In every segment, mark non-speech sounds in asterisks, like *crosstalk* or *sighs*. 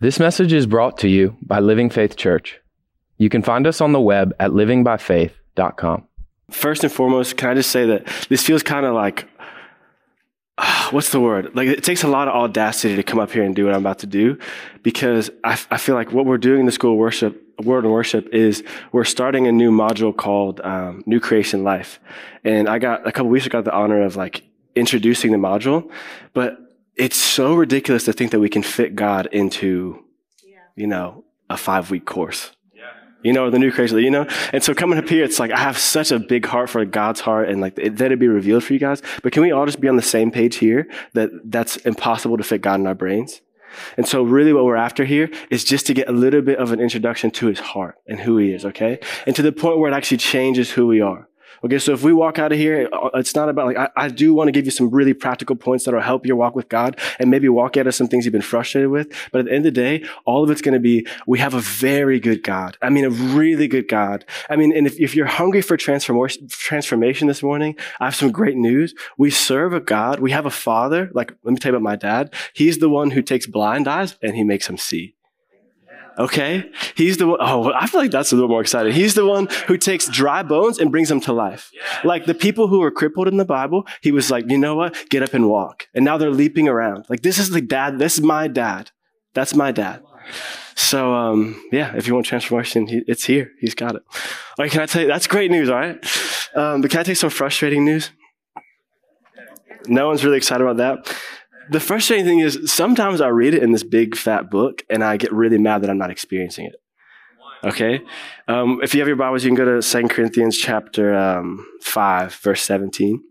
This message is brought to you by Living Faith Church. You can find us on the web at livingbyfaith.com. First and foremost, can I just say that this feels kind of like, uh, what's the word? Like, it takes a lot of audacity to come up here and do what I'm about to do because I, I feel like what we're doing in the school worship, Word and Worship, is we're starting a new module called um, New Creation Life. And I got, a couple weeks ago, got the honor of like introducing the module, but it's so ridiculous to think that we can fit God into, you know, a five week course. You know, the new crazy, you know? And so coming up here, it's like, I have such a big heart for God's heart and like that it'd be revealed for you guys. But can we all just be on the same page here that that's impossible to fit God in our brains? And so really what we're after here is just to get a little bit of an introduction to his heart and who he is, okay? And to the point where it actually changes who we are. Okay, so if we walk out of here, uh, it's not about like, I, I do want to give you some really practical points that'll help your walk with God and maybe walk out of some things you've been frustrated with. But at the end of the day, all of it's going to be, we have a very good God. I mean, a really good God. I mean, and if, if you're hungry for transformation, transformation this morning, I have some great news. We serve a God. We have a father. Like, let me tell you about my dad. He's the one who takes blind eyes and he makes them see. Okay? He's the one, oh, I feel like that's a little more exciting. He's the one who takes dry bones and brings them to life. Like the people who were crippled in the Bible, he was like, you know what? Get up and walk. And now they're leaping around. Like this is the dad, this is my dad. That's my dad. So, um, yeah, if you want transformation, he, it's here. He's got it. All right, can I tell you, that's great news, all right? Um, but can I take some frustrating news? No one's really excited about that the frustrating thing is sometimes I read it in this big fat book and I get really mad that I'm not experiencing it. Okay? Um, if you have your Bibles, you can go to 2 Corinthians chapter um, 5, verse 17.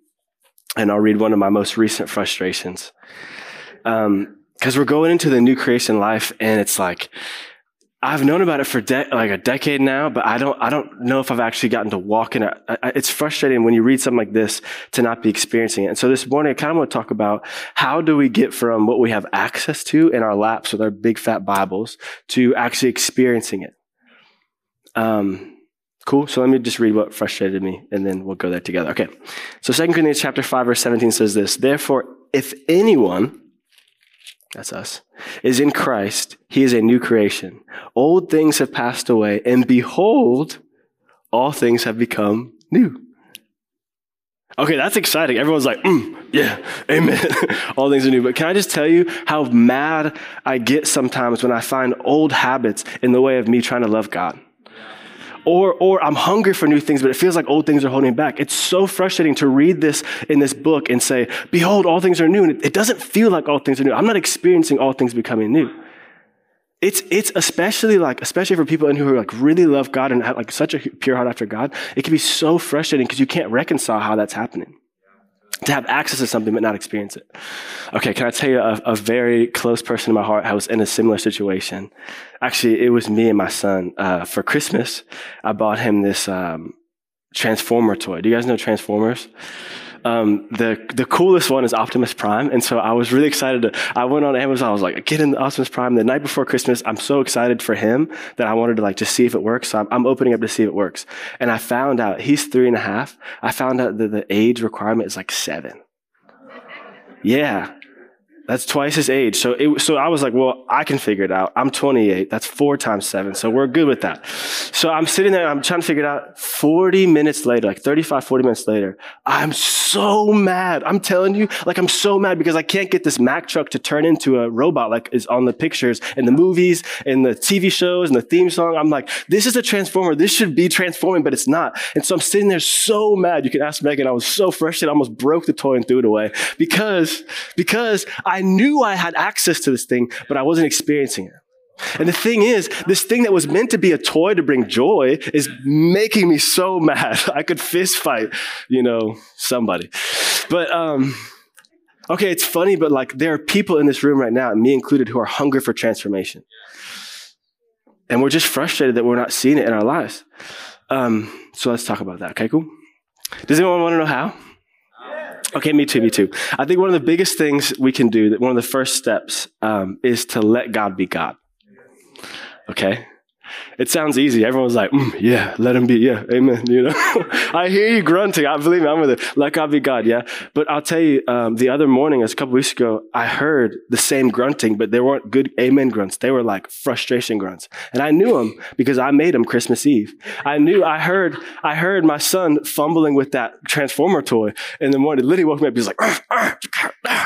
And I'll read one of my most recent frustrations. Because um, we're going into the new creation life and it's like, I've known about it for de- like a decade now, but I don't, I don't know if I've actually gotten to walk in it. It's frustrating when you read something like this to not be experiencing it. And so this morning, I kind of want to talk about how do we get from what we have access to in our laps with our big fat Bibles to actually experiencing it. Um, cool. So let me just read what frustrated me and then we'll go there together. Okay. So 2 Corinthians chapter 5 verse 17 says this, therefore, if anyone that's us, is in Christ, he is a new creation. Old things have passed away, and behold, all things have become new. Okay, that's exciting. Everyone's like, mm, yeah, *laughs* amen. all things are new. But can I just tell you how mad I get sometimes when I find old habits in the way of me trying to love God? Or, or I'm hungry for new things, but it feels like old things are holding back. It's so frustrating to read this in this book and say, behold, all things are new. And it, doesn't feel like all things are new. I'm not experiencing all things becoming new. It's, it's especially like, especially for people in who are like really love God and have like such a pure heart after God, it can be so frustrating because you can't reconcile how that's happening to have access to something but not experience it. Okay, can I tell you a, a, very close person in my heart? I was in a similar situation. Actually, it was me and my son. Uh, for Christmas, I bought him this um, Transformer toy. Do you guys know Transformers? Um, the the coolest one is Optimus Prime, and so I was really excited. To, I went on Amazon. I was like, get in the Optimus Prime. The night before Christmas, I'm so excited for him that I wanted to like just see if it works. So I'm, I'm opening up to see if it works, and I found out he's three and a half. I found out that the age requirement is like seven. Yeah, that's twice his age. So it, so I was like, well, I can figure it out. I'm 28. That's four times seven. So we're good with that. So I'm sitting there. I'm trying to figure it out. 40 minutes later, like 35, 40 minutes later, I'm so mad. I'm telling you, like I'm so mad because I can't get this Mack truck to turn into a robot like is on the pictures and the movies and the TV shows and the theme song. I'm like, this is a transformer. This should be transforming, but it's not. And so I'm sitting there so mad. You can ask Megan. I was so frustrated. I almost broke the toy and threw it away because, because I I knew I had access to this thing, but I wasn't experiencing it. And the thing is, this thing that was meant to be a toy to bring joy is making me so *laughs* mad. I could fist fight, you know, somebody. But, um, okay, it's funny, but like there are people in this room right now, me included, who are hungry for transformation. And we're just frustrated that we're not seeing it in our lives. Um, so let's talk about that. Okay, cool. Does anyone want to know how? Okay, me too, me too. I think one of the biggest things we can do, that one of the first steps, um, is to let God be God. Okay? It sounds easy. Everyone's like, mm, yeah, let him be. Yeah, amen. *laughs* You know, I hear you grunting. I believe me. I'm with it. Let God be God. Yeah. But I'll tell you, um, the other morning, a couple weeks ago, I heard the same grunting, but they weren't good amen grunts. They were like frustration grunts. And I knew them because I made them Christmas Eve. I knew, I heard, I heard my son fumbling with that transformer toy in the morning. Liddy woke me up. He's like, ah, ah,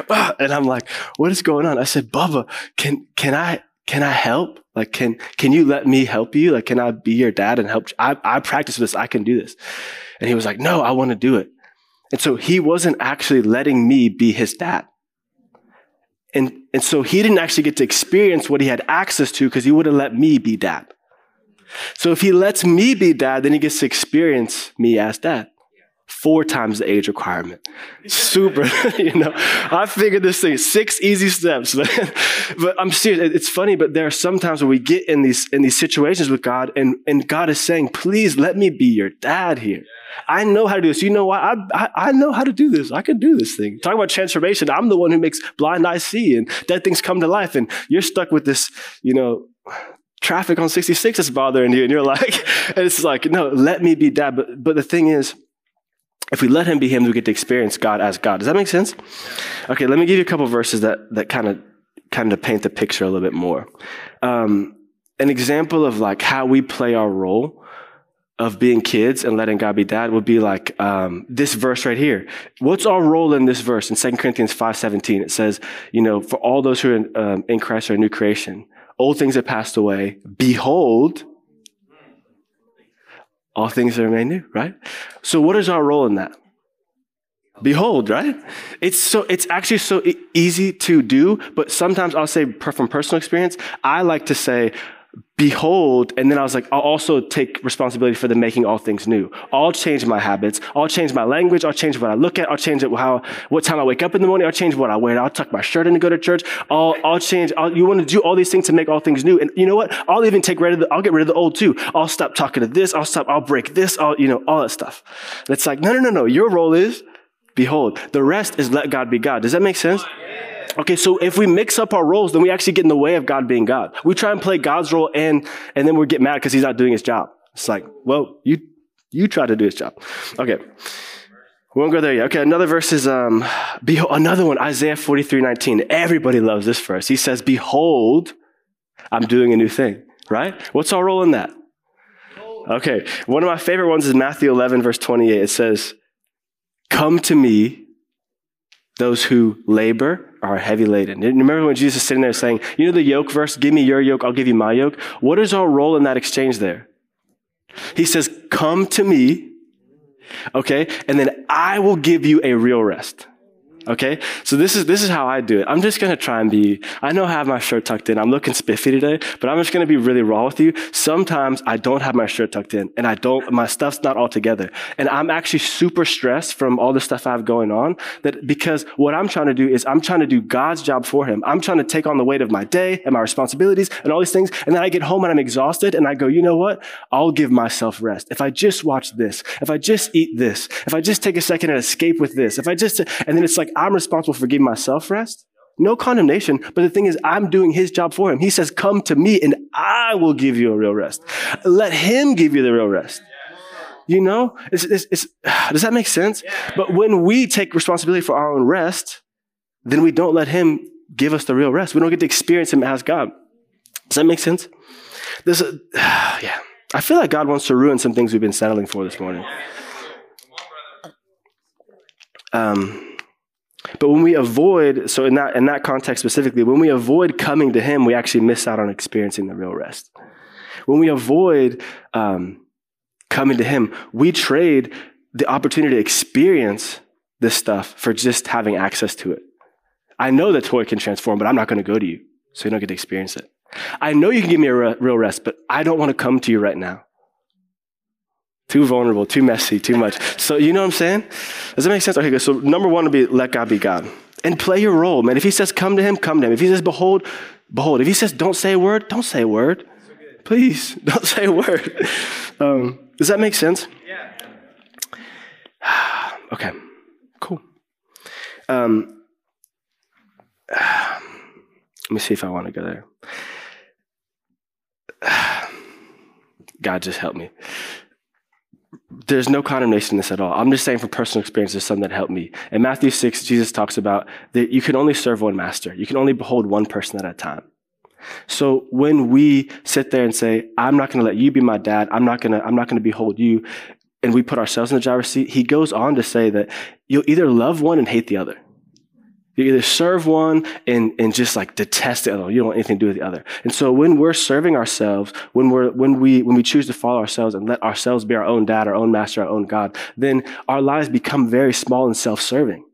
ah, and I'm like, what is going on? I said, Bubba, can, can I, can I help? Like, can, can you let me help you? Like, can I be your dad and help? I, I practice this. I can do this. And he was like, no, I want to do it. And so he wasn't actually letting me be his dad. And, and so he didn't actually get to experience what he had access to because he would have let me be dad. So if he lets me be dad, then he gets to experience me as dad four times the age requirement. Super, *laughs* you know. I figured this thing, six easy steps, *laughs* but I'm serious. It's funny, but there are some times where we get in these in these situations with God, and, and God is saying, please let me be your dad here. I know how to do this. You know why? I, I, I know how to do this. I can do this thing. Talk about transformation. I'm the one who makes blind eyes see and dead things come to life. And you're stuck with this, you know, traffic on 66 is bothering you. And you're like, *laughs* and it's like, no, let me be dad. But, but the thing is, if we let him be him, we get to experience God as God. Does that make sense? Okay, let me give you a couple verses that that kind of kind of paint the picture a little bit more. Um, an example of like how we play our role of being kids and letting God be dad would be like um, this verse right here. What's our role in this verse in 2 Corinthians 5.17? It says, you know, for all those who are in, um, in Christ are a new creation. Old things have passed away. Behold, all things are made new, right? So what is our role in that? Behold, right? It's so, it's actually so easy to do, but sometimes I'll say from personal experience, I like to say, behold, and then I was like, I'll also take responsibility for the making all things new. I'll change my habits. I'll change my language. I'll change what I look at. I'll change it how, what time I wake up in the morning. I'll change what I wear. I'll tuck my shirt in to go to church. I'll, I'll change. I'll, you want to do all these things to make all things new. And you know what? I'll even take rid of the, I'll get rid of the old too. I'll stop talking to this. I'll stop. I'll break this. I'll, you know, all that stuff. It's like, no, no, no, no. Your role is behold. The rest is let God be God. Does that make sense? Okay, so if we mix up our roles, then we actually get in the way of God being God. We try and play God's role and, and then we get mad because he's not doing his job. It's like, well, you, you try to do his job. Okay. We won't go there yet. Okay, another verse is, um, behold, another one, Isaiah 43, 19. Everybody loves this verse. He says, behold, I'm doing a new thing, right? What's our role in that? Okay, one of my favorite ones is Matthew 11, verse 28. It says, come to me, those who labor are heavy laden. Remember when Jesus is sitting there saying, You know the yoke verse, give me your yoke, I'll give you my yoke? What is our role in that exchange there? He says, Come to me, okay, and then I will give you a real rest. Okay? So this is, this is how I do it. I'm just to try and be, I know I have my shirt tucked in. I'm looking spiffy today, but I'm just to be really raw with you. Sometimes I don't have my shirt tucked in and I don't, my stuff's not all together. And I'm actually super stressed from all the stuff I have going on that because what I'm trying to do is I'm trying to do God's job for him. I'm trying to take on the weight of my day and my responsibilities and all these things. And then I get home and I'm exhausted and I go, you know what? I'll give myself rest. If I just watch this, if I just eat this, if I just take a second and escape with this, if I just, and then it's like, I'm responsible for giving myself rest. No condemnation. But the thing is, I'm doing his job for him. He says, come to me and I will give you a real rest. Let him give you the real rest. You know, it's, it's, it's, *sighs* does that make sense? But when we take responsibility for our own rest, then we don't let him give us the real rest. We don't get to experience him as God. Does that make sense? This, uh, *sighs* yeah. I feel like God wants to ruin some things we've been settling for this morning. Um, but when we avoid, so in that, in that context specifically, when we avoid coming to Him, we actually miss out on experiencing the real rest. When we avoid um, coming to Him, we trade the opportunity to experience this stuff for just having access to it. I know the toy can transform, but I'm not going to go to you, so you don't get to experience it. I know you can give me a re- real rest, but I don't want to come to you right now. Too vulnerable, too messy, too much. So, you know what I'm saying? Does that make sense? Okay, good. So, number one would be let God be God. And play your role, man. If he says come to him, come to him. If he says behold, behold. If he says don't say a word, don't say a word. Please, *laughs* don't say a word. Um, does that make sense? Yeah. *sighs* okay, cool. Um, *sighs* let me see if I want to go there. *sighs* God, just help me. There's no condemnation in this at all. I'm just saying from personal experience, there's something that helped me. In Matthew 6, Jesus talks about that you can only serve one master. You can only behold one person at a time. So when we sit there and say, I'm not going to let you be my dad, I'm not going to, I'm not going to behold you, and we put ourselves in the driver's seat, he goes on to say that you'll either love one and hate the other. You either serve one and, and just like detest the other. You don't want anything to do with the other. And so when we're serving ourselves, when we're when we when we choose to follow ourselves and let ourselves be our own dad, our own master, our own God, then our lives become very small and self-serving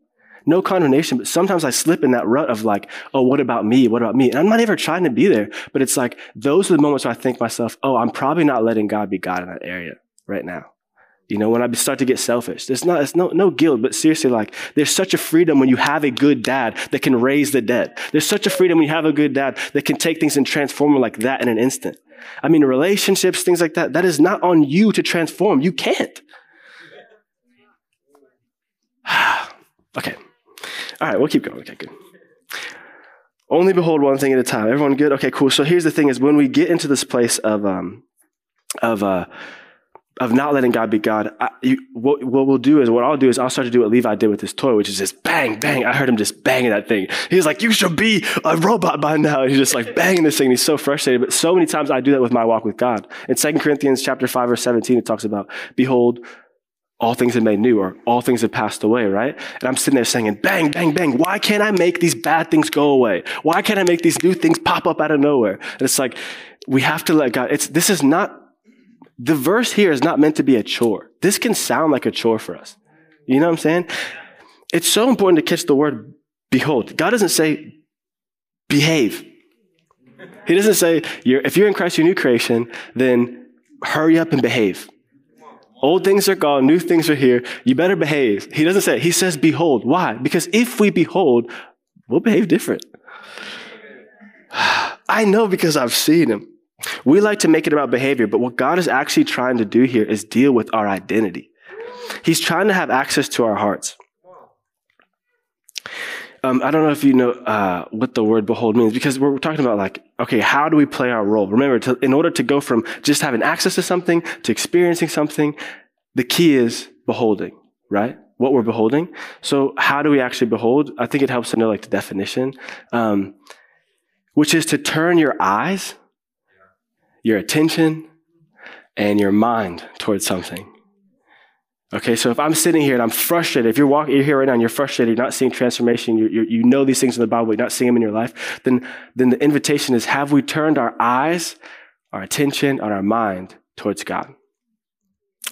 no condemnation, but sometimes I slip in that rut of like, oh, what about me? What about me? And I'm not ever trying to be there, but it's like, those are the moments where I think myself, oh, I'm probably not letting God be God in that area right now. You know, when I start to get selfish, there's not, it's no, no guilt, but seriously, like, there's such a freedom when you have a good dad that can raise the dead. There's such a freedom when you have a good dad that can take things and transform them like that in an instant. I mean, relationships, things like that, that is not on you to transform. You can't. *sighs* okay. All right, we'll keep going. Okay, good. Only behold one thing at a time. Everyone good? Okay, cool. So here's the thing is when we get into this place of, um, of, uh, of not letting God be God, I, you, what, what we'll do is, what I'll do is I'll start to do what Levi did with his toy, which is just bang, bang. I heard him just banging that thing. He's like, you should be a robot by now. And he's just like banging this thing. he's so frustrated. But so many times I do that with my walk with God. In 2 Corinthians chapter 5, verse 17, it talks about, behold, all things have made new or all things have passed away, right? And I'm sitting there saying, bang, bang, bang. Why can't I make these bad things go away? Why can't I make these new things pop up out of nowhere? And it's like, we have to let God, it's, this is not, the verse here is not meant to be a chore. This can sound like a chore for us. You know what I'm saying? It's so important to catch the word behold. God doesn't say behave. He doesn't say, you're, if you're in Christ, you're new creation, then hurry up and behave. Old things are gone, new things are here. You better behave. He doesn't say, he says, behold. Why? Because if we behold, we'll behave different. *sighs* I know because I've seen him. We like to make it about behavior, but what God is actually trying to do here is deal with our identity. He's trying to have access to our hearts. Um, I don't know if you know uh, what the word behold means because we're talking about like, okay, how do we play our role? Remember, to, in order to go from just having access to something to experiencing something, the key is beholding, right? What we're beholding. So, how do we actually behold? I think it helps to know like the definition, um, which is to turn your eyes, your attention, and your mind towards something. Okay, so if I'm sitting here and I'm frustrated, if you're walking, you're here right now and you're frustrated, you're not seeing transformation, you you know these things in the Bible, you're not seeing them in your life, then, then the invitation is have we turned our eyes, our attention, and our mind towards God?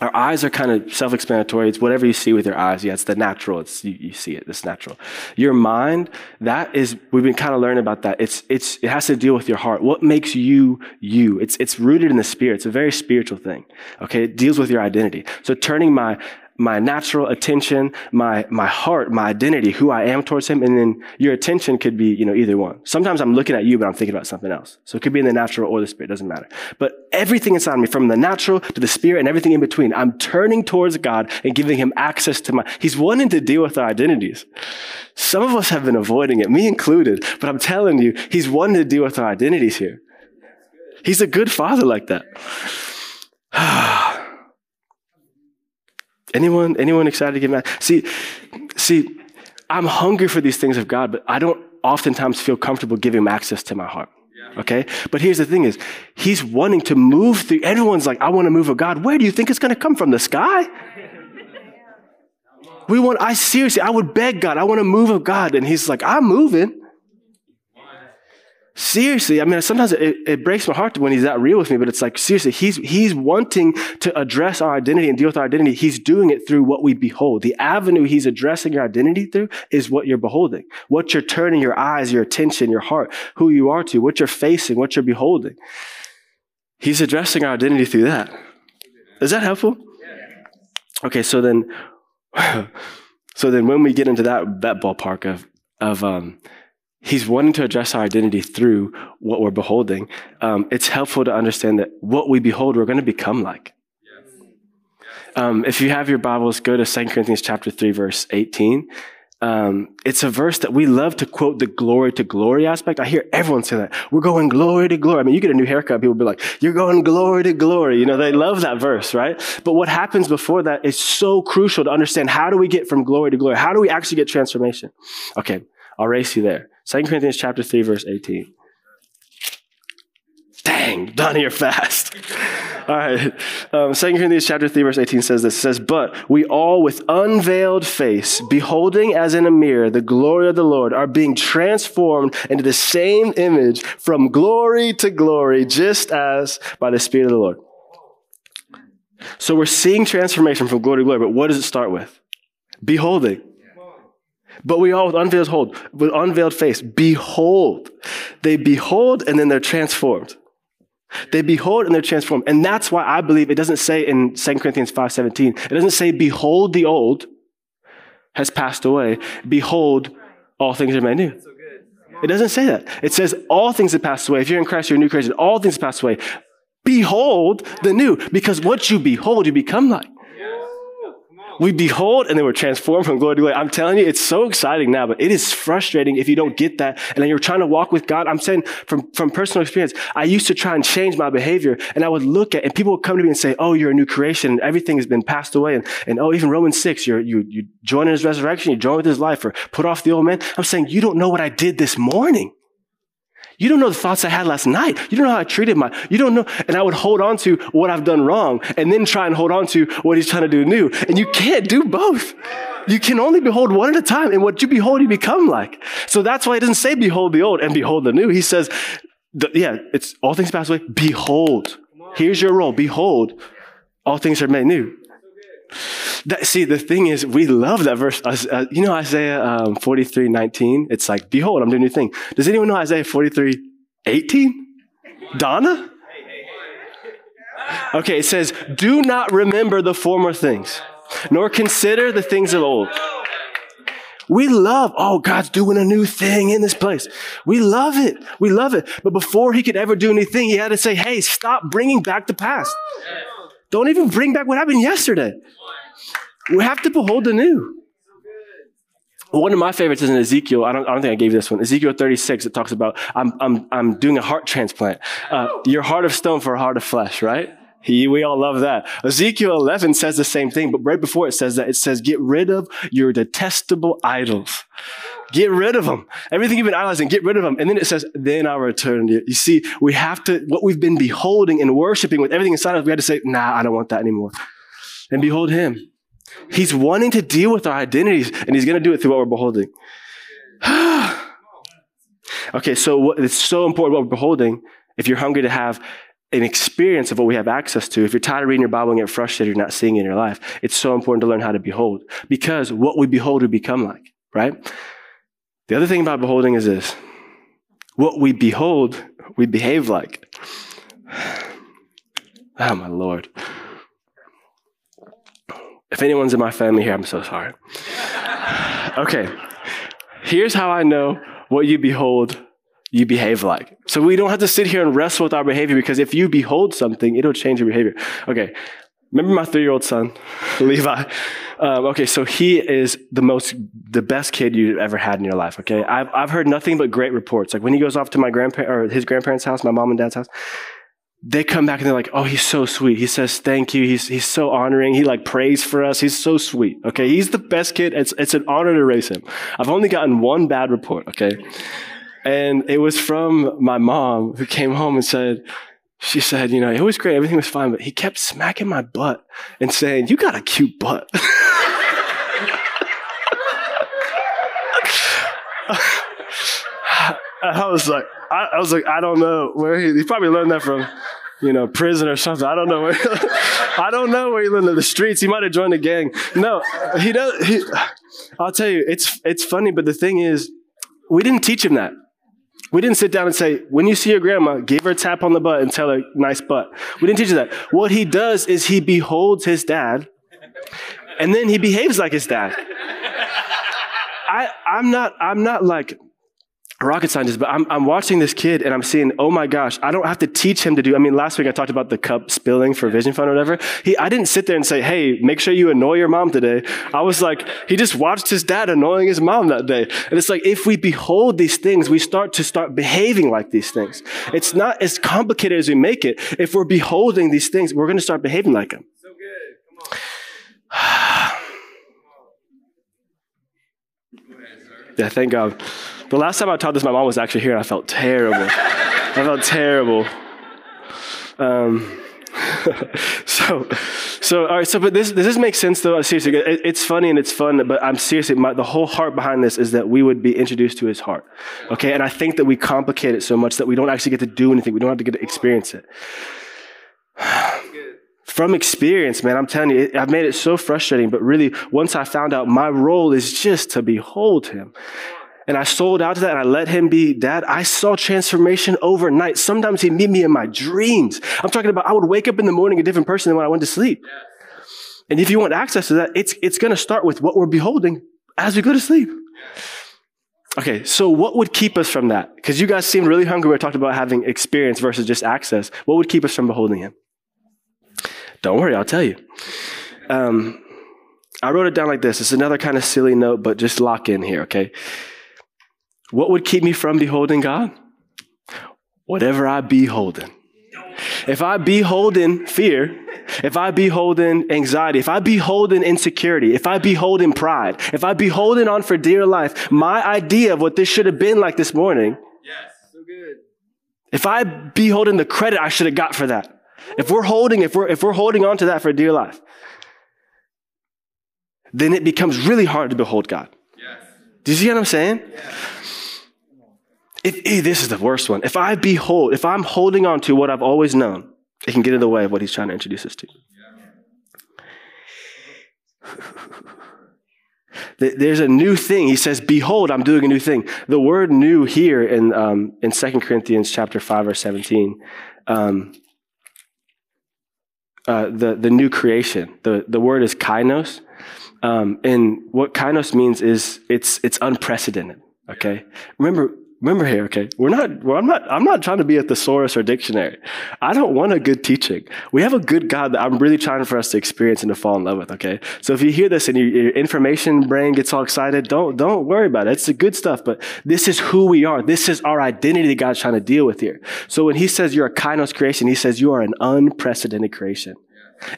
Our eyes are kind of self explanatory. It's whatever you see with your eyes. Yeah, it's the natural. It's, you, you see it. It's natural. Your mind, that is, we've been kind of learning about that. It's, it's, it has to deal with your heart. What makes you you? It's, it's rooted in the spirit. It's a very spiritual thing. Okay. It deals with your identity. So turning my, my natural attention, my, my heart, my identity, who I am towards him. And then your attention could be, you know, either one. Sometimes I'm looking at you, but I'm thinking about something else. So it could be in the natural or the spirit. Doesn't matter. But everything inside me, from the natural to the spirit and everything in between, I'm turning towards God and giving him access to my, he's wanting to deal with our identities. Some of us have been avoiding it, me included, but I'm telling you, he's wanting to deal with our identities here. He's a good father like that. *sighs* *sighs* Anyone, anyone excited to get mad? See, see, I'm hungry for these things of God, but I don't oftentimes feel comfortable giving him access to my heart. Okay? But here's the thing is, he's wanting to move through, everyone's like, I want to move of God. Where do you think it's going to come from? The sky? *laughs* We want, I seriously, I would beg God, I want to move of God. And he's like, I'm moving. Seriously, I mean, sometimes it, it, breaks my heart when he's that real with me, but it's like, seriously, he's, he's wanting to address our identity and deal with our identity. He's doing it through what we behold. The avenue he's addressing your identity through is what you're beholding, what you're turning your eyes, your attention, your heart, who you are to, what you're facing, what you're beholding. He's addressing our identity through that. Is that helpful? Okay, so then, *sighs* so then when we get into that, that ballpark of, of, um, he's wanting to address our identity through what we're beholding. Um, it's helpful to understand that what we behold, we're going to become like. Um, if you have your Bibles, go to 2 Corinthians chapter 3, verse 18. um, it's a verse that we love to quote the glory to glory aspect. I hear everyone say that. We're going glory to glory. I mean, you get a new haircut, people be like, you're going glory to glory. You know, they love that verse, right? But what happens before that is so crucial to understand how do we get from glory to glory? How do we actually get transformation? Okay, I'll race you there. 2 Corinthians chapter 3, verse 18. Dang, done here fast. *laughs* All right. Um, 2 Corinthians chapter 3, verse 18 says this. It says, But we all with unveiled face, beholding as in a mirror the glory of the Lord, are being transformed into the same image from glory to glory, just as by the Spirit of the Lord. So we're seeing transformation from glory to glory, but what does it start with? Beholding. But we all with unveiled hold, with unveiled face, behold. They behold and then they're transformed. They behold and they're transformed. And that's why I believe it doesn't say in 2 Corinthians 5.17, it doesn't say, behold, the old has passed away. Behold, all things are made new. It doesn't say that. It says all things have passed away. If you're in Christ, you're a new creation. All things have passed away. Behold the new, because what you behold, you become like. We behold and then we're transformed from glory to glory. I'm telling you, it's so exciting now, but it is frustrating if you don't get that. And then you're trying to walk with God. I'm saying from, from personal experience, I used to try and change my behavior and I would look at, and people would come to me and say, Oh, you're a new creation and everything has been passed away. And, and oh, even Romans 6, you're, you, you join in his resurrection, you join with his life or put off the old man. I'm saying, you don't know what I did this morning. You don't know the thoughts I had last night. You don't know how I treated my, you don't know. And I would hold on to what I've done wrong and then try and hold on to what he's trying to do new. And you can't do both. You can only behold one at a time. And what you behold, you become like. So that's why he doesn't say behold the old and behold the new. He says, yeah, it's all things pass away. Behold. Here's your role. Behold, all things are made new. That, see, the thing is, we love that verse. Uh, you know Isaiah um, 43, 19? It's like, behold, I'm doing a new thing. Does anyone know Isaiah 43, 18? Donna? Okay, it says, do not remember the former things, nor consider the things of old. We love, oh, God's doing a new thing in this place. We love it. We love it. But before he could ever do anything, he had to say, hey, stop bringing back the past. Don't even bring back what happened yesterday. We have to behold the new. One of my favorites is in Ezekiel. I don't, I don't think I gave this one. Ezekiel 36, it talks about, I'm, I'm, I'm doing a heart transplant. Uh, your heart of stone for a heart of flesh, right? He, we all love that. Ezekiel 11 says the same thing, but right before it says that, it says, get rid of your detestable idols. Get rid of them. Everything you've been idolizing, get rid of them. And then it says, then I'll return to you. You see, we have to, what we've been beholding and worshiping with everything inside of us, we had to say, nah, I don't want that anymore. And behold him. He's wanting to deal with our identities, and he's going to do it through what we're beholding. *sighs* okay, so what, it's so important what we're beholding. If you're hungry to have an experience of what we have access to, if you're tired of reading your Bible and get frustrated, you're not seeing it in your life, it's so important to learn how to behold. Because what we behold, we become like, right? The other thing about beholding is this what we behold, we behave like. Oh, *sighs* my Lord. If anyone's in my family here, I'm so sorry. *sighs* Okay, here's how I know what you behold, you behave like. So we don't have to sit here and wrestle with our behavior because if you behold something, it'll change your behavior. Okay, remember my three year old son, *laughs* Levi? Um, okay, so he is the most, the best kid you've ever had in your life. Okay, I've I've heard nothing but great reports. Like when he goes off to my grandpa or his grandparents' house, my mom and dad's house, they come back and they're like, oh, he's so sweet. He says thank you. He's, he's so honoring. He like prays for us. He's so sweet. Okay. He's the best kid. It's, it's an honor to raise him. I've only gotten one bad report. Okay. And it was from my mom who came home and said, she said, you know, it was great. Everything was fine, but he kept smacking my butt and saying, you got a cute butt. *laughs* I was like, I, I, was like, I don't know where he, he probably learned that from, you know, prison or something. I don't know where, *laughs* I don't know where he learned it. The streets. He might have joined a gang. No, he does. He, I'll tell you, it's it's funny, but the thing is, we didn't teach him that. We didn't sit down and say, when you see your grandma, give her a tap on the butt and tell her nice butt. We didn't teach him that. What he does is he beholds his dad, and then he behaves like his dad. I, I'm not, I'm not like rocket scientist, but I'm, I'm watching this kid and I'm seeing, oh my gosh, I don't have to teach him to do. I mean, last week I talked about the cup spilling for Vision Fund or whatever. He, I didn't sit there and say, hey, make sure you annoy your mom today. I was like, he just watched his dad annoying his mom that day. And it's like, if we behold these things, we start to start behaving like these things. It's not as complicated as we make it. If we're beholding these things, we're going to start behaving like them. So good. Come on. *sighs* yeah, thank God. The last time I taught this, my mom was actually here. And I felt terrible. I felt terrible. Um, *laughs* so, so all right. So, but this does this make sense though? Seriously, it, it's funny and it's fun, but I'm seriously. My, the whole heart behind this is that we would be introduced to His heart. Okay, and I think that we complicate it so much that we don't actually get to do anything. We don't have to get to experience it. *sighs* From experience, man, I'm telling you, I've made it so frustrating. But really, once I found out my role is just to behold Him and I sold out to that and I let him be dad, I saw transformation overnight. Sometimes he'd meet me in my dreams. I'm talking about I would wake up in the morning a different person than when I went to sleep. And if you want access to that, it's, it's going to start with what we're beholding as we go to sleep. Okay, so what would keep us from that? Because you guys seemed really hungry. We talked about having experience versus just access. What would keep us from beholding him? Don't worry, I'll tell you. Um, I wrote it down like this. It's another kind of silly note, but just lock in here, okay? What would keep me from beholding God? Whatever I beholding. If I beholding fear, if I beholding anxiety, if I beholding insecurity, if I beholding pride, if I beholding on for dear life, my idea of what this should have been like this morning. Yes, so good. If I beholding the credit I should have got for that. If we're holding, if we're if we're holding on to that for dear life, then it becomes really hard to behold God. Yes. Do you see what I'm saying? If, this is the worst one. If I behold, if I'm holding on to what I've always known, it can get in the way of what he's trying to introduce us to. *laughs* There's a new thing. He says, "Behold, I'm doing a new thing." The word "new" here in um, in Second Corinthians chapter five verse seventeen, um, uh, the the new creation. The the word is kainos, um, and what kainos means is it's it's unprecedented. Okay, remember Remember here, okay? We're not, well, I'm not, I'm not trying to be a thesaurus or dictionary. I don't want a good teaching. We have a good God that I'm really trying for us to experience and to fall in love with, okay? So if you hear this and your, your information brain gets all excited, don't, don't worry about it. It's the good stuff, but this is who we are. This is our identity that God's trying to deal with here. So when he says you're a kainos creation, he says you are an unprecedented creation,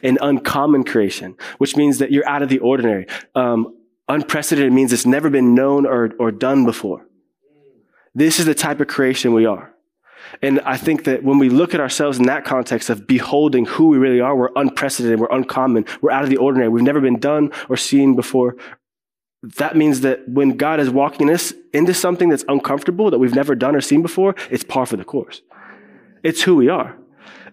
an uncommon creation, which means that you're out of the ordinary. Um, unprecedented means it's never been known or, or done before. This is the type of creation we are. And I think that when we look at ourselves in that context of beholding who we really are, we're unprecedented, we're uncommon, we're out of the ordinary, we've never been done or seen before. That means that when God is walking us into something that's uncomfortable, that we've never done or seen before, it's par for the course. It's who we are.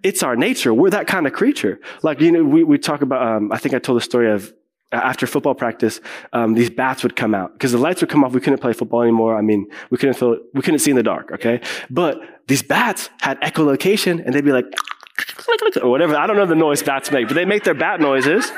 It's our nature. We're that kind of creature. Like, you know, we, we talk about, um, I think I told the story of after football practice, um, these bats would come out because the lights would come off. We couldn't play football anymore. I mean, we couldn't feel, we couldn't see in the dark. Okay, but these bats had echolocation, and they'd be like, or whatever. I don't know the noise bats make, but they make their bat noises,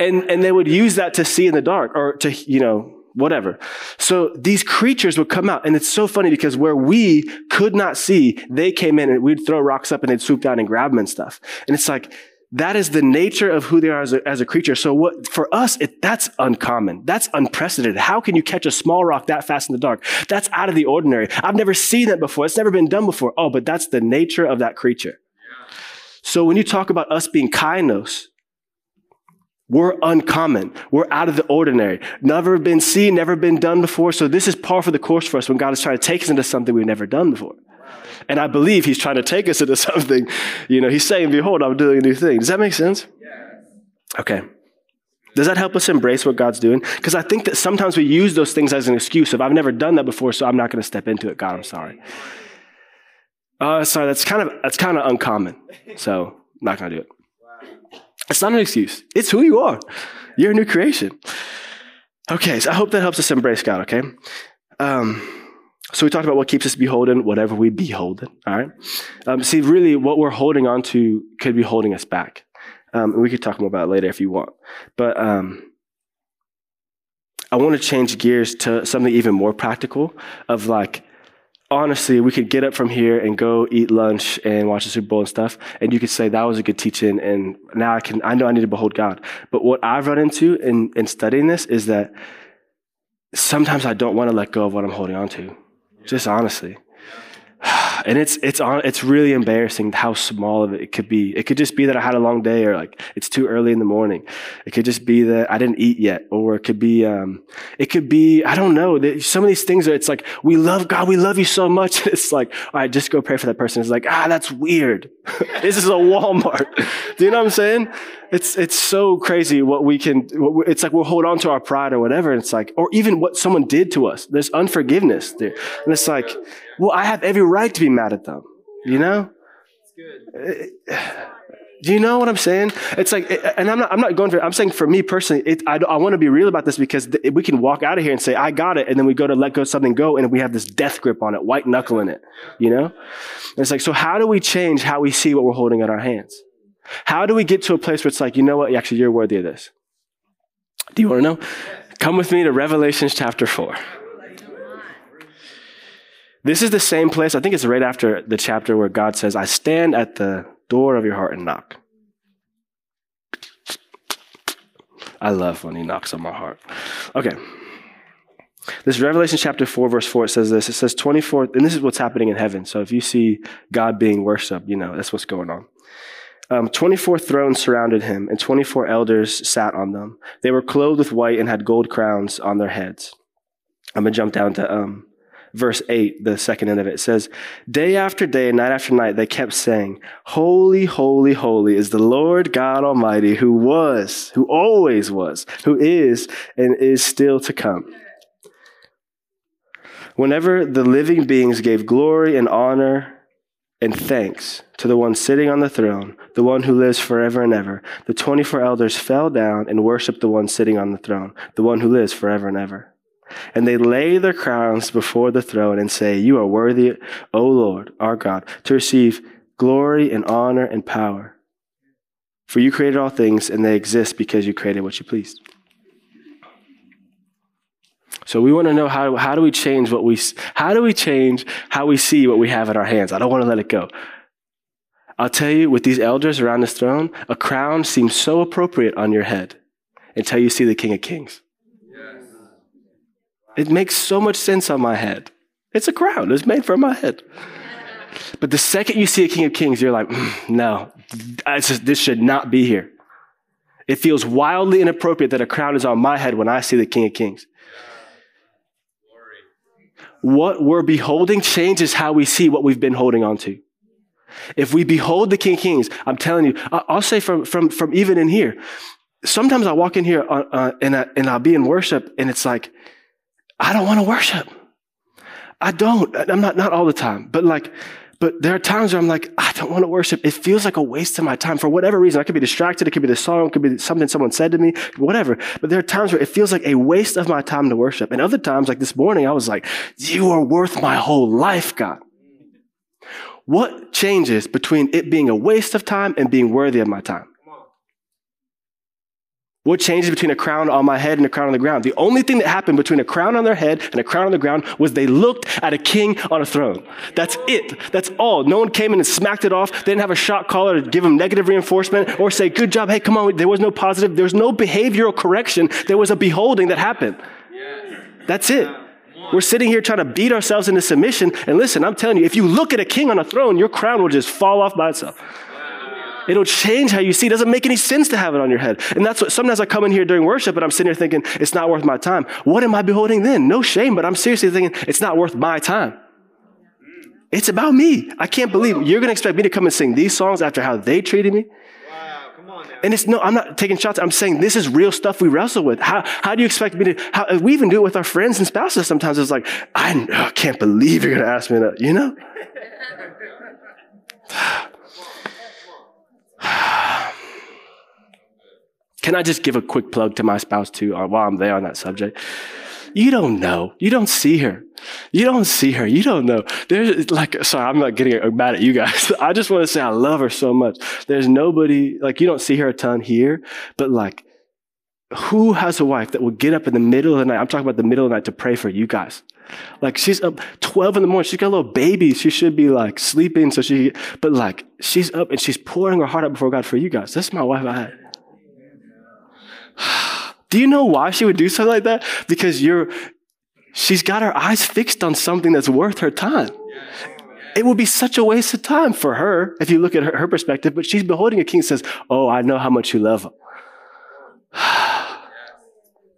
and and they would use that to see in the dark or to you know whatever. So these creatures would come out, and it's so funny because where we could not see, they came in and we'd throw rocks up and they'd swoop down and grab them and stuff. And it's like that is the nature of who they are as a, as a creature. So what, for us, it, that's uncommon. That's unprecedented. How can you catch a small rock that fast in the dark? That's out of the ordinary. I've never seen that before. It's never been done before. Oh, but that's the nature of that creature. So when you talk about us being kainos, we're uncommon. We're out of the ordinary. Never been seen, never been done before. So this is par for the course for us when God is trying to take us into something we've never done before. And I believe he's trying to take us into *laughs* something. You know, he's saying, Behold, I'm doing a new thing. Does that make sense? Okay. Does that help us embrace what God's doing? Because I think that sometimes we use those things as an excuse of, I've never done that before, so I'm not going to step into it. God, I'm sorry. Uh, sorry, that's kind of that's kind of uncommon. So I'm not going to do it. It's not an excuse. It's who you are. You're a new creation. Okay, so I hope that helps us embrace God, okay? Um, so we talked about what keeps us beholden, whatever we beholden. All right. Um, see, really, what we're holding on to could be holding us back. Um, we could talk more about it later if you want. But um, I want to change gears to something even more practical. Of like, honestly, we could get up from here and go eat lunch and watch the Super Bowl and stuff, and you could say that was a good teaching, and now I can, I know I need to behold God. But what I've run into in, in studying this is that sometimes I don't want to let go of what I'm holding on to, just honestly. And it's it's on it's really embarrassing how small of it it could be. It could just be that I had a long day, or like it's too early in the morning. It could just be that I didn't eat yet, or it could be um, it could be I don't know. Some of these things are it's like we love God, we love you so much. *laughs* It's like all right, just go pray for that person. It's like ah, that's weird. *laughs* this is a Walmart. *laughs* Do you know what I'm saying? It's it's so crazy what we can. What it's like we'll hold on to our pride or whatever. It's like or even what someone did to us. There's unforgiveness there, and it's like well, I have every right to be mad at them. You know? *sighs* Do you know what I'm saying? It's like, eh, and I'm not, I'm not going for, I'm saying for me personally, it, I, I want to be real about this because th- we can walk out of here and say, I got it. And then we go to let go something go and we have this death grip on it, white knuckle in it, you know? And it's like, so how do we change how we see what we're holding in our hands? How do we get to a place where it's like, you know what? Actually, you're worthy of this. Do you want to know? Come with me to Revelations chapter 4. This is the same place, I think it's right after the chapter where God says, I stand at the door of your heart and knock. I love when he knocks on my heart. Okay. This Revelation chapter 4, verse 4, it says this. It says 24, and this is what's happening in heaven. So if you see God being worshiped, you know, that's what's going on. Um, 24 thrones surrounded him, and 24 elders sat on them. They were clothed with white and had gold crowns on their heads. I'm going to jump down to um, verse 8, the second end of it, says, Day after day, night after night, they kept saying, Holy, holy, holy is the Lord God Almighty, who was, who always was, who is, and is still to come. Whenever the living beings gave glory and honor and thanks to the one sitting on the throne, the one who lives forever and ever, the 24 elders fell down and worshiped the one sitting on the throne, the one who lives forever and ever. And they lay their crowns before the throne and say, You are worthy, O Lord, our God, to receive glory and honor and power. For you created all things, and they exist because you created what you pleased. So we want to know how, how do we change what we how do we change how we see what we have in our hands? I don't want to let it go. I'll tell you, with these elders around this throne, a crown seems so appropriate on your head until you see the King of Kings. It makes so much sense on my head. It's a crown, it's made for my head. But the second you see a King of Kings, you're like, mm, no, just, this should not be here. It feels wildly inappropriate that a crown is on my head when I see the King of Kings. What we're beholding changes how we see what we've been holding on to. If we behold the King of Kings, I'm telling you, I'll say from, from, from even in here, sometimes I walk in here uh, uh, and, I, and I'll be in worship and it's like, I don't want to worship. I don't. I'm not, not all the time, but like, but there are times where I'm like, I don't want to worship. It feels like a waste of my time for whatever reason. I could be distracted. It could be the song. It could be something someone said to me, whatever. But there are times where it feels like a waste of my time to worship. And other times, like this morning, I was like, you are worth my whole life, God. What changes between it being a waste of time and being worthy of my time? What changes between a crown on my head and a crown on the ground? The only thing that happened between a crown on their head and a crown on the ground was they looked at a king on a throne. That's it. That's all. No one came in and smacked it off. They didn't have a shot caller to give them negative reinforcement or say, good job. Hey, come on. There was no positive. There was no behavioral correction. There was a beholding that happened. That's it. We're sitting here trying to beat ourselves into submission. And listen, I'm telling you, if you look at a king on a throne, your crown will just fall off by itself. It'll change how you see. It doesn't make any sense to have it on your head. And that's what sometimes I come in here during worship and I'm sitting here thinking, it's not worth my time. What am I beholding then? No shame, but I'm seriously thinking, it's not worth my time. It's about me. I can't believe you're going to expect me to come and sing these songs after how they treated me. And it's no, I'm not taking shots. I'm saying this is real stuff we wrestle with. How, how do you expect me to, how, we even do it with our friends and spouses sometimes. It's like, I, I can't believe you're going to ask me that, you know? *laughs* Can I just give a quick plug to my spouse too, uh, while I'm there on that subject? You don't know. You don't see her. You don't see her. You don't know. There's like, sorry, I'm not getting mad at you guys. *laughs* I just want to say I love her so much. There's nobody, like, you don't see her a ton here, but like, who has a wife that will get up in the middle of the night? I'm talking about the middle of the night to pray for you guys. Like she's up 12 in the morning. She's got a little baby. She should be like sleeping. So she, but like she's up and she's pouring her heart out before God for you guys. That's my wife I had. *sighs* Do you know why she would do something like that? Because you're, she's got her eyes fixed on something that's worth her time. It would be such a waste of time for her if you look at her, her perspective, but she's beholding a king says, Oh, I know how much you love him. *sighs*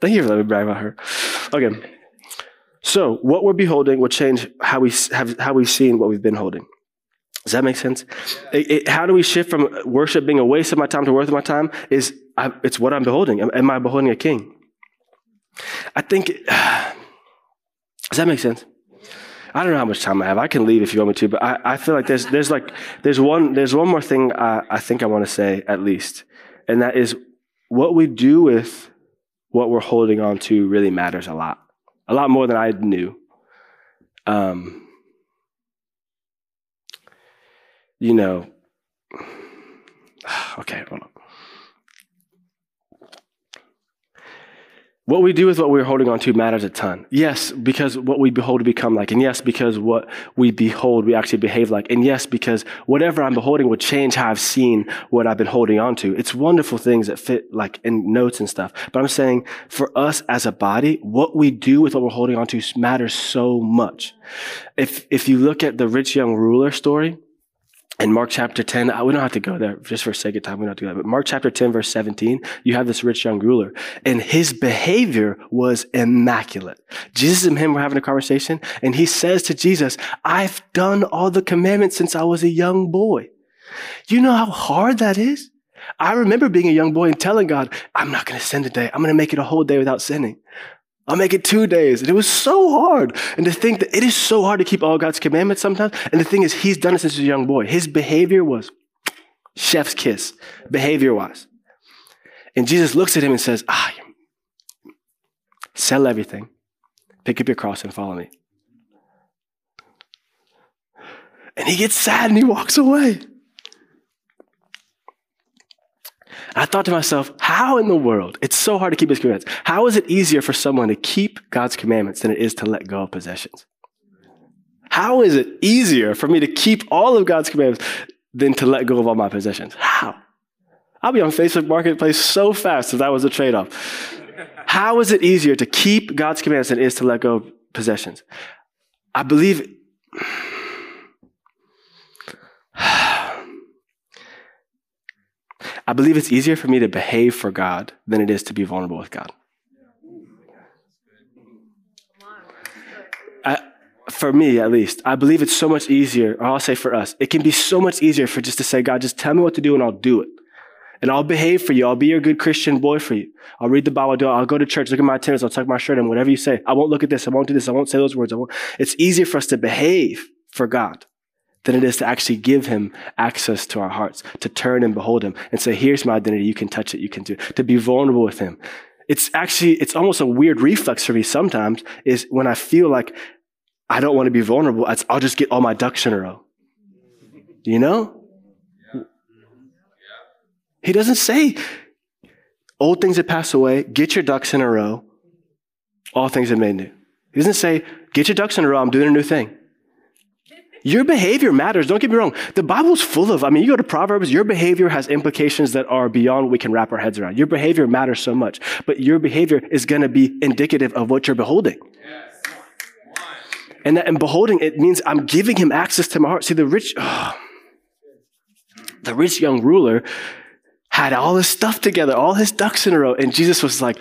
Thank you for letting me brag about her. Okay. So what we're beholding will change how we have how we've seen what we've been holding. Does that make sense? It, it, how do we shift from worship being a waste of my time to worth of my time? Is I, it's what I'm beholding. Am, am, I beholding a king? I think. *sighs* does that make sense? I don't know how much time I have. I can leave if you want me to, but I, I feel like there's there's like there's one there's one more thing I, I think I want to say at least, and that is what we do with what we're holding on to really matters a lot, a lot more than I knew. Um, you know, *sighs* okay, hold on. What we do with what we're holding on to matters a ton. Yes, because what we behold to become like. And yes, because what we behold, we actually behave like. And yes, because whatever I'm beholding will change how I've seen what I've been holding on to. It's wonderful things that fit like in notes and stuff. But I'm saying for us as a body, what we do with what we're holding on to matters so much. If, if you look at the rich young ruler story, in Mark chapter 10, uh, we don't have to go there just for sake of time. We don't have to do that. But Mark chapter 10, verse 17, you have this rich young ruler and his behavior was immaculate. Jesus and him were having a conversation and he says to Jesus, I've done all the commandments since I was a young boy. You know how hard that is? I remember being a young boy and telling God, I'm not going to sin today. I'm going to make it a whole day without sinning. I'll make it two days. And it was so hard. And to think that it is so hard to keep all God's commandments sometimes. And the thing is, he's done it since he was a young boy. His behavior was chef's kiss, behavior wise. And Jesus looks at him and says, Ah, sell everything, pick up your cross and follow me. And he gets sad and he walks away. I thought to myself, how in the world? It's so hard to keep his commandments. How is it easier for someone to keep God's commandments than it is to let go of possessions? How is it easier for me to keep all of God's commandments than to let go of all my possessions? How? I'll be on Facebook Marketplace so fast if that was a trade off. How is it easier to keep God's commandments than it is to let go of possessions? I believe. I believe it's easier for me to behave for God than it is to be vulnerable with God. I, for me, at least, I believe it's so much easier, or I'll say for us, it can be so much easier for just to say, God, just tell me what to do and I'll do it. And I'll behave for you. I'll be your good Christian boy for you. I'll read the Bible. I'll go to church, look at my attendance. I'll tuck my shirt in, whatever you say. I won't look at this. I won't do this. I won't say those words. I won't. It's easier for us to behave for God than it is to actually give him access to our hearts, to turn and behold him and say, here's my identity. You can touch it. You can do it. To be vulnerable with him. It's actually, it's almost a weird reflex for me sometimes is when I feel like I don't want to be vulnerable, I'll just get all my ducks in a row. You know? He doesn't say, old things have passed away, get your ducks in a row, all things have made new. He doesn't say, get your ducks in a row, I'm doing a new thing. Your behavior matters. Don't get me wrong. The Bible's full of, I mean, you go to Proverbs, your behavior has implications that are beyond what we can wrap our heads around. Your behavior matters so much, but your behavior is going to be indicative of what you're beholding. And, that, and beholding, it means I'm giving him access to my heart. See, the rich, oh, *sighs* the rich young ruler had all his stuff together, all his ducks in a row. And Jesus was like,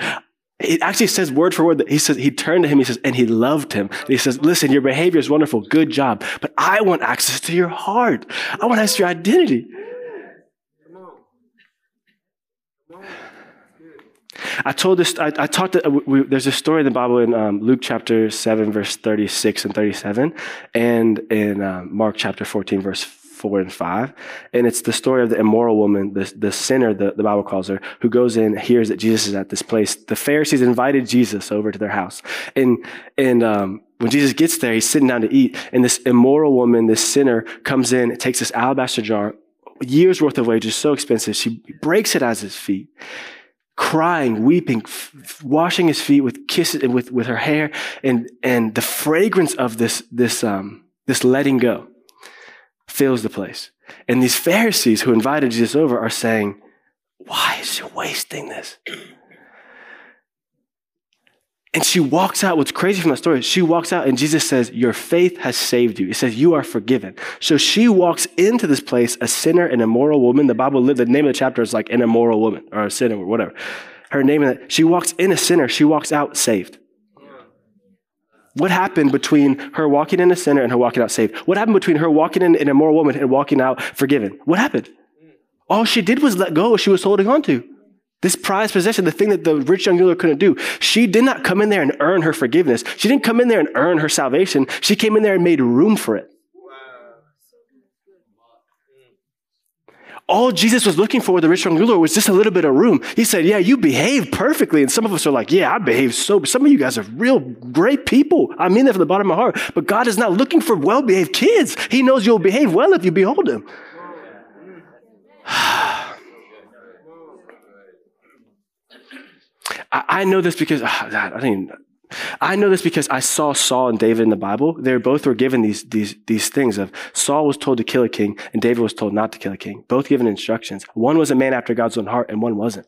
it actually says word for word that he says, he turned to him, he says, and he loved him. And he says, listen, your behavior is wonderful. Good job. But I want access to your heart. I want access to your identity. I told this, I, I talked, to, uh, we, there's a story in the Bible in um, Luke chapter 7, verse 36 and 37, and in um, Mark chapter 14, verse 4 and 5. And it's the story of the immoral woman, the, the sinner, the, the Bible calls her, who goes in, hears that Jesus is at this place. The Pharisees invited Jesus over to their house. And, and, um, when Jesus gets there, he's sitting down to eat, and this immoral woman, this sinner, comes in, takes this alabaster jar, years worth of wages, so expensive. She breaks it at his feet, crying, weeping, f- washing his feet with kisses and with, with her hair and, and the fragrance of this, this, um, this letting go fills the place. And these Pharisees who invited Jesus over are saying, why is she wasting this? And she walks out. What's crazy from that story, she walks out and Jesus says, Your faith has saved you. He says, You are forgiven. So she walks into this place, a sinner, an immoral woman. The Bible, the name of the chapter is like an immoral woman or a sinner or whatever. Her name, she walks in a sinner, she walks out saved. What happened between her walking in a sinner and her walking out saved? What happened between her walking in an immoral woman and walking out forgiven? What happened? All she did was let go she was holding on to. This prized possession, the thing that the rich young ruler couldn't do. She did not come in there and earn her forgiveness. She didn't come in there and earn her salvation. She came in there and made room for it. All Jesus was looking for with the rich young ruler was just a little bit of room. He said, Yeah, you behave perfectly. And some of us are like, Yeah, I behave so. Some of you guys are real great people. I mean that from the bottom of my heart. But God is not looking for well behaved kids. He knows you'll behave well if you behold Him. *sighs* I, know this because God, I didn't. I know this because I saw Saul and David in the Bible. They both were given these, these, these things of Saul was told to kill a king and David was told not to kill a king. Both given instructions. One was a man after God's own heart and one wasn't.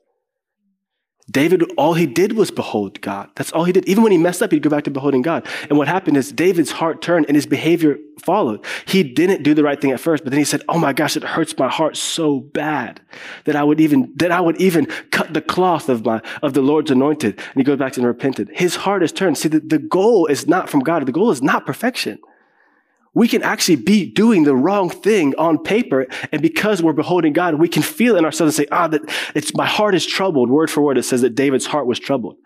David, all he did was behold God. That's all he did. Even when he messed up, he'd go back to beholding God. And what happened is David's heart turned and his behavior followed. He didn't do the right thing at first, but then he said, Oh my gosh, it hurts my heart so bad that I would even, that I would even cut the cloth of my, of the Lord's anointed. And he goes back and repented. His heart is turned. See, the, the goal is not from God. The goal is not perfection we can actually be doing the wrong thing on paper. And because we're beholding God, we can feel in ourselves and say, ah, that it's my heart is troubled. Word for word, it says that David's heart was troubled.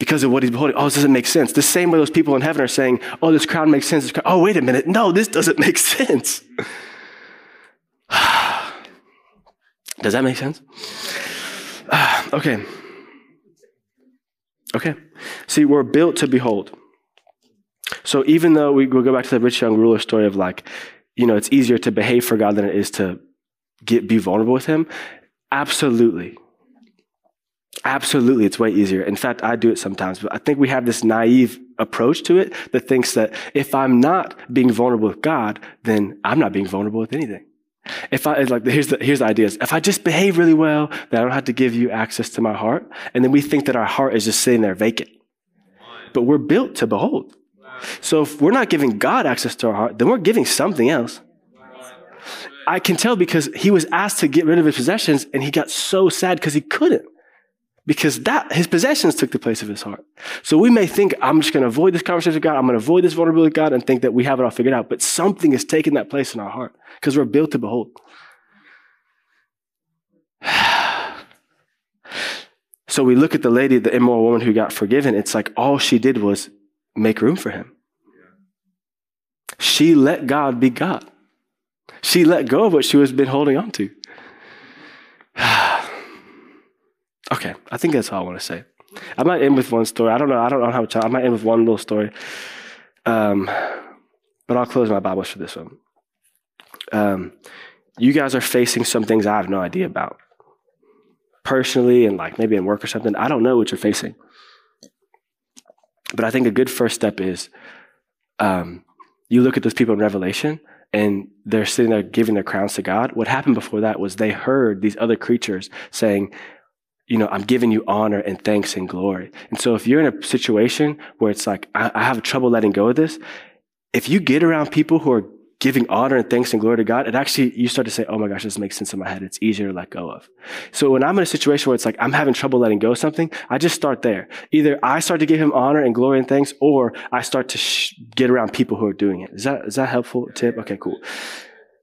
Because of what he's beholding. Oh, this doesn't make sense. The same way those people in heaven are saying, oh, this crown makes sense. Oh, wait a minute. No, this doesn't make *laughs* sense. *sighs* Does that make sense? *sighs* okay. Okay. See, we're built to behold. So even though we, we'll go back to the rich young ruler story of like, you know, it's easier to behave for God than it is to get be vulnerable with Him. Absolutely. Absolutely, it's way easier. In fact, I do it sometimes, but I think we have this naive approach to it that thinks that if I'm not being vulnerable with God, then I'm not being vulnerable with anything. If I like, here's the here's the ideas. If I just behave really well, then I don't have to give you access to my heart. And then we think that our heart is just sitting there vacant. But we're built to behold. So if we're not giving God access to our heart, then we're giving something else. I can tell because he was asked to get rid of his possessions and he got so sad because he couldn't. Because that his possessions took the place of his heart. So we may think, I'm just going to avoid this conversation with God. I'm going to avoid this vulnerability with God and think that we have it all figured out. But something is taking that place in our heart because we're built to behold. *sighs* so we look at the lady, the immoral woman who got forgiven. It's like all she did was make room for him. She let God be God. She let go of what she was been holding on to. *sighs* okay, I think that's all I want to say. I might end with one story. I don't know. I don't know how much. I might end with one little story. Um, but I'll close my Bibles for this one. Um, you guys are facing some things I have no idea about. Personally, and like maybe in work or something, I don't know what you're facing. But I think a good first step is um, you look at those people in Revelation and they're sitting there giving their crowns to God. What happened before that was they heard these other creatures saying, you know, I'm giving you honor and thanks and glory. And so if you're in a situation where it's like, I, I have trouble letting go of this, if you get around people who are giving honor and thanks and glory to God, it actually, you start to say, oh my gosh, this makes sense in my head. It's easier to let go of. So when I'm in a situation where it's like, I'm having trouble letting go of something, I just start there. Either I start to give him honor and glory and thanks, or I start to sh- get around people who are doing it. Is that, is that helpful tip? Okay, cool.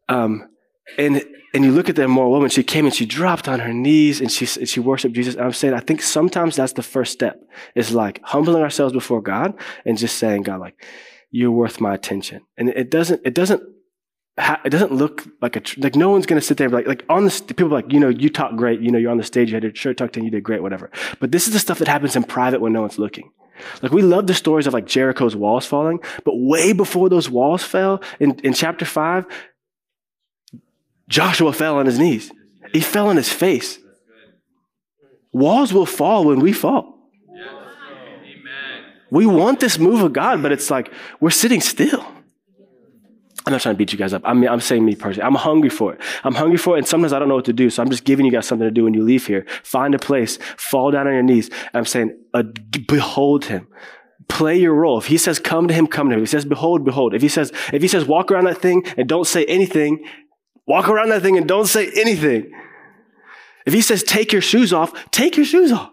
Um, and, and you look at the immoral woman, she came and she dropped on her knees and she, she worshiped Jesus. And I'm saying, I think sometimes that's the first step is like humbling ourselves before God and just saying, God, like, you're worth my attention. And it doesn't, it doesn't, it doesn't look like a, like no one's going to sit there like, like on the, people like, you know, you talk great, you know, you're on the stage, you had your shirt tucked in, you did great, whatever. But this is the stuff that happens in private when no one's looking. Like we love the stories of like Jericho's walls falling, but way before those walls fell in, in chapter five, Joshua fell on his knees. He fell on his face. Walls will fall when we fall. We want this move of God, but it's like we're sitting still. I'm not trying to beat you guys up. I mean, I'm saying me personally. I'm hungry for it. I'm hungry for it, and sometimes I don't know what to do. So I'm just giving you guys something to do when you leave here. Find a place, fall down on your knees. I'm saying, uh, behold him. Play your role. If he says, come to him, come to him. If he says, behold, behold. If he says, if he says, walk around that thing and don't say anything, walk around that thing and don't say anything. If he says, take your shoes off, take your shoes off.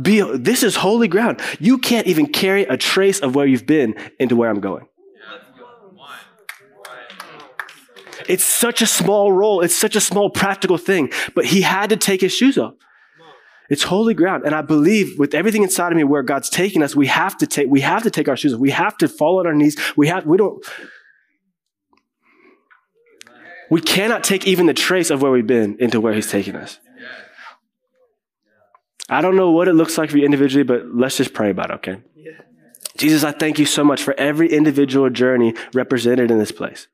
Be, this is holy ground. You can't even carry a trace of where you've been into where I'm going. It's such a small role. It's such a small practical thing, but he had to take his shoes off. It's holy ground. And I believe with everything inside of me where God's taking us, we have to take, we have to take our shoes off. We have to fall on our knees. We have, we don't, we cannot take even the trace of where we've been into where he's taking us. I don't know what it looks like for you individually, but let's just pray about it, okay? Jesus, I thank you so much for every individual journey represented in this place.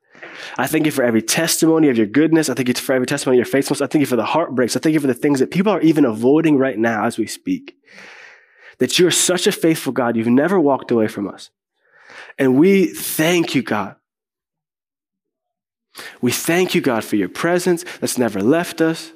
I thank you for every testimony of your goodness. I thank you for every testimony of your faithfulness. I thank you for the heartbreaks. I thank you for the things that people are even avoiding right now as we speak. That you're such a faithful God. You've never walked away from us. And we thank you, God. We thank you, God, for your presence that's never left us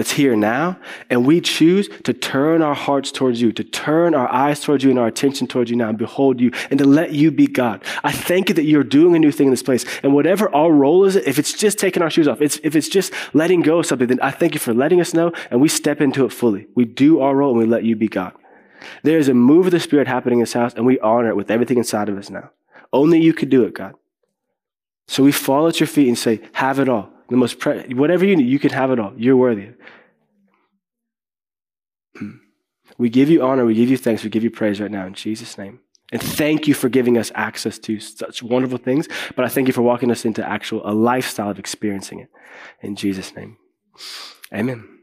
that's here now, and we choose to turn our hearts towards you, to turn our eyes towards you and our attention towards you now and behold you, and to let you be God. I thank you that you're doing a new thing in this place. And whatever our role is, if it's just taking our shoes off, it's, if it's just letting go of something, then I thank you for letting us know, and we step into it fully. We do our role and we let you be God. There is a move of the Spirit happening in this house, and we honor it with everything inside of us now. Only you could do it, God. So we fall at your feet and say, have it all the most pre- whatever you need, you can have it all. You're worthy. We give you honor, we give you thanks, we give you praise right now in Jesus' name. And thank you for giving us access to such wonderful things, but I thank you for walking us into actual a lifestyle of experiencing it. In Jesus' name. Amen.